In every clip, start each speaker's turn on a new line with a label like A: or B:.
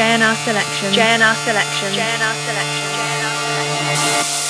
A: JNR selection. JNR selection. JNR selection. JNR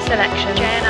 A: selection.